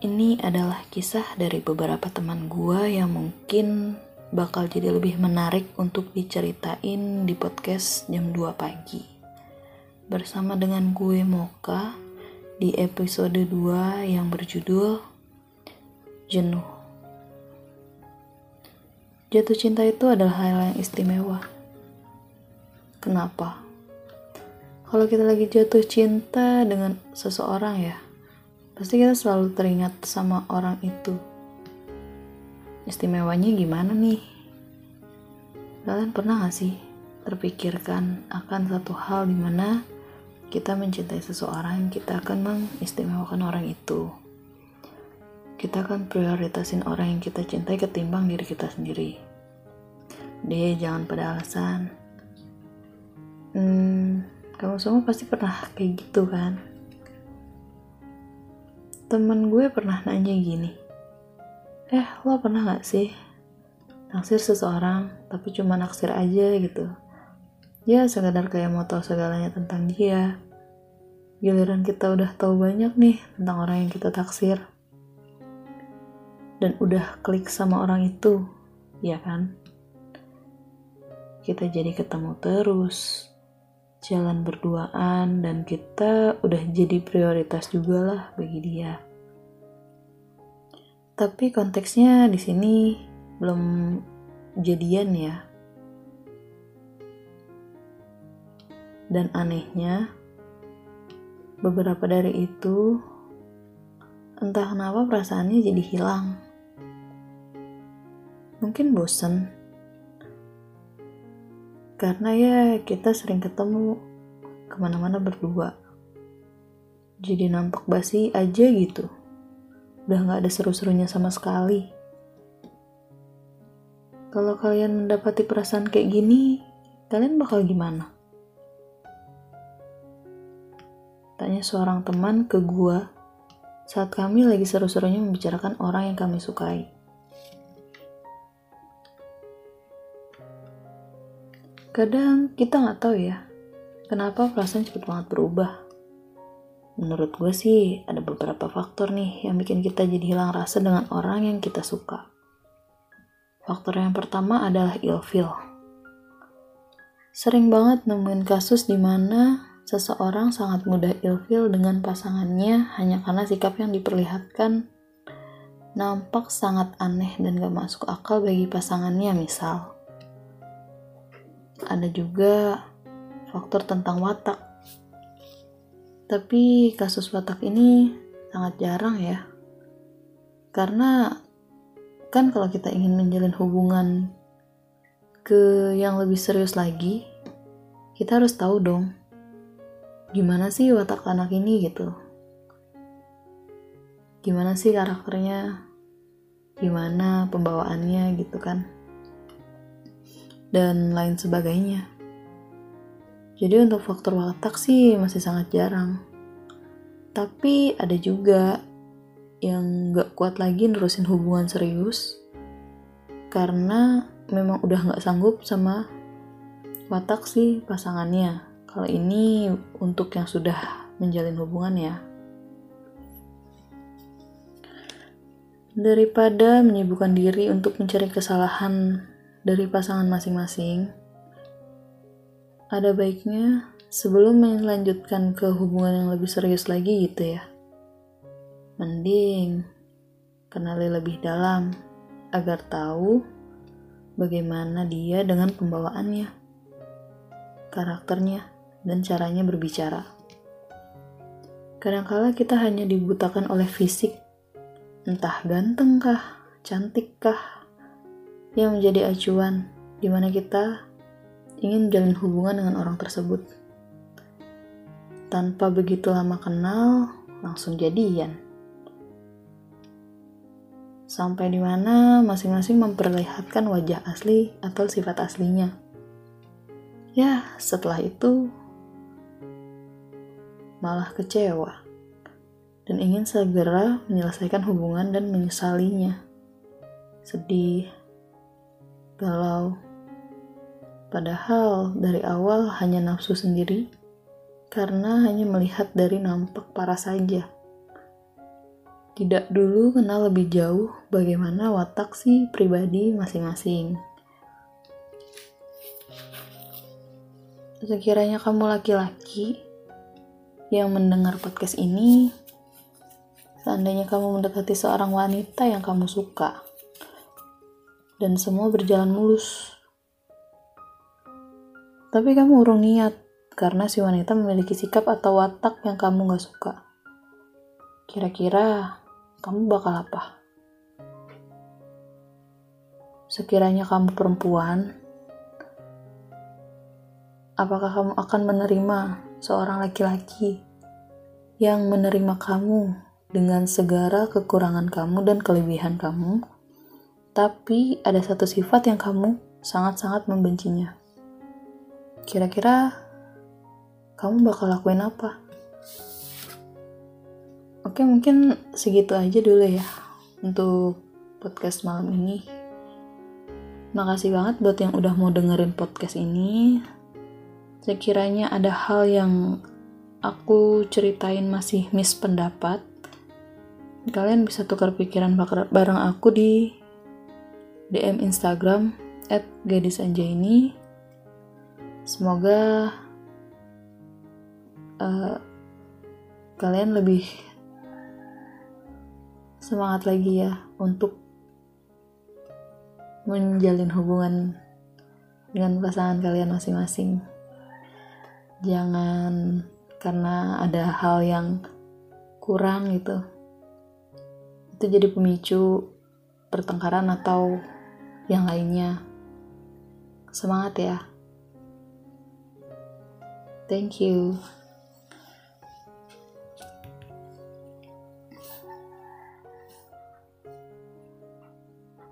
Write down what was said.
Ini adalah kisah dari beberapa teman gua yang mungkin bakal jadi lebih menarik untuk diceritain di podcast jam 2 pagi. Bersama dengan gue Moka di episode 2 yang berjudul Jenuh. Jatuh cinta itu adalah hal yang istimewa. Kenapa? Kalau kita lagi jatuh cinta dengan seseorang ya, pasti kita selalu teringat sama orang itu. Istimewanya gimana nih? Kalian pernah gak sih terpikirkan akan satu hal di mana kita mencintai seseorang, kita akan mengistimewakan orang itu. Kita akan prioritasin orang yang kita cintai ketimbang diri kita sendiri. Dia jangan pada alasan. Hmm, kamu semua pasti pernah kayak gitu kan? Temen gue pernah nanya gini eh lo pernah gak sih naksir seseorang tapi cuma naksir aja gitu? Ya sekedar kayak mau tahu segalanya tentang dia. Giliran kita udah tahu banyak nih tentang orang yang kita taksir. Dan udah klik sama orang itu ya kan? Kita jadi ketemu terus jalan berduaan dan kita udah jadi prioritas juga lah bagi dia. Tapi konteksnya di sini belum jadian ya. Dan anehnya, beberapa dari itu entah kenapa perasaannya jadi hilang. Mungkin bosen karena ya kita sering ketemu ke mana-mana berdua. Jadi nampak basi aja gitu. Udah gak ada seru-serunya sama sekali. Kalau kalian mendapati perasaan kayak gini kalian bakal gimana? Tanya seorang teman ke gua saat kami lagi seru-serunya membicarakan orang yang kami sukai Kadang kita nggak tahu ya, kenapa perasaan cepet banget berubah. Menurut gue sih, ada beberapa faktor nih yang bikin kita jadi hilang rasa dengan orang yang kita suka. Faktor yang pertama adalah ilfil. Sering banget nemuin kasus di mana seseorang sangat mudah ilfil dengan pasangannya hanya karena sikap yang diperlihatkan nampak sangat aneh dan gak masuk akal bagi pasangannya misal ada juga faktor tentang watak. Tapi kasus watak ini sangat jarang ya. Karena kan kalau kita ingin menjalin hubungan ke yang lebih serius lagi, kita harus tahu dong gimana sih watak anak ini gitu. Gimana sih karakternya? Gimana pembawaannya gitu kan? Dan lain sebagainya. Jadi untuk faktor watak sih masih sangat jarang. Tapi ada juga yang gak kuat lagi nerusin hubungan serius karena memang udah gak sanggup sama watak sih pasangannya. Kalau ini untuk yang sudah menjalin hubungan ya. Daripada menyibukkan diri untuk mencari kesalahan dari pasangan masing-masing, ada baiknya sebelum melanjutkan ke hubungan yang lebih serius lagi gitu ya. Mending kenali lebih dalam agar tahu bagaimana dia dengan pembawaannya, karakternya, dan caranya berbicara. Kadangkala kita hanya dibutakan oleh fisik, entah ganteng kah, cantik kah, yang menjadi acuan di mana kita ingin menjalin hubungan dengan orang tersebut. Tanpa begitu lama kenal, langsung jadian. Sampai di mana masing-masing memperlihatkan wajah asli atau sifat aslinya. Ya, setelah itu malah kecewa dan ingin segera menyelesaikan hubungan dan menyesalinya. Sedih, galau. Padahal dari awal hanya nafsu sendiri, karena hanya melihat dari nampak parah saja. tidak dulu kenal lebih jauh bagaimana watak si pribadi masing-masing. Sekiranya kamu laki-laki yang mendengar podcast ini, seandainya kamu mendekati seorang wanita yang kamu suka, dan semua berjalan mulus, tapi kamu urung niat karena si wanita memiliki sikap atau watak yang kamu gak suka. Kira-kira kamu bakal apa? Sekiranya kamu perempuan, apakah kamu akan menerima seorang laki-laki yang menerima kamu dengan segala kekurangan kamu dan kelebihan kamu, tapi ada satu sifat yang kamu sangat-sangat membencinya? Kira-kira kamu bakal lakuin apa? Oke, mungkin segitu aja dulu ya untuk podcast malam ini. Makasih banget buat yang udah mau dengerin podcast ini. Sekiranya ada hal yang aku ceritain masih miss pendapat, kalian bisa tukar pikiran bareng aku di DM Instagram at gadisanjaini. Semoga uh, kalian lebih semangat lagi ya untuk menjalin hubungan dengan pasangan kalian masing-masing. Jangan karena ada hal yang kurang gitu. Itu jadi pemicu pertengkaran atau yang lainnya. Semangat ya. Thank you.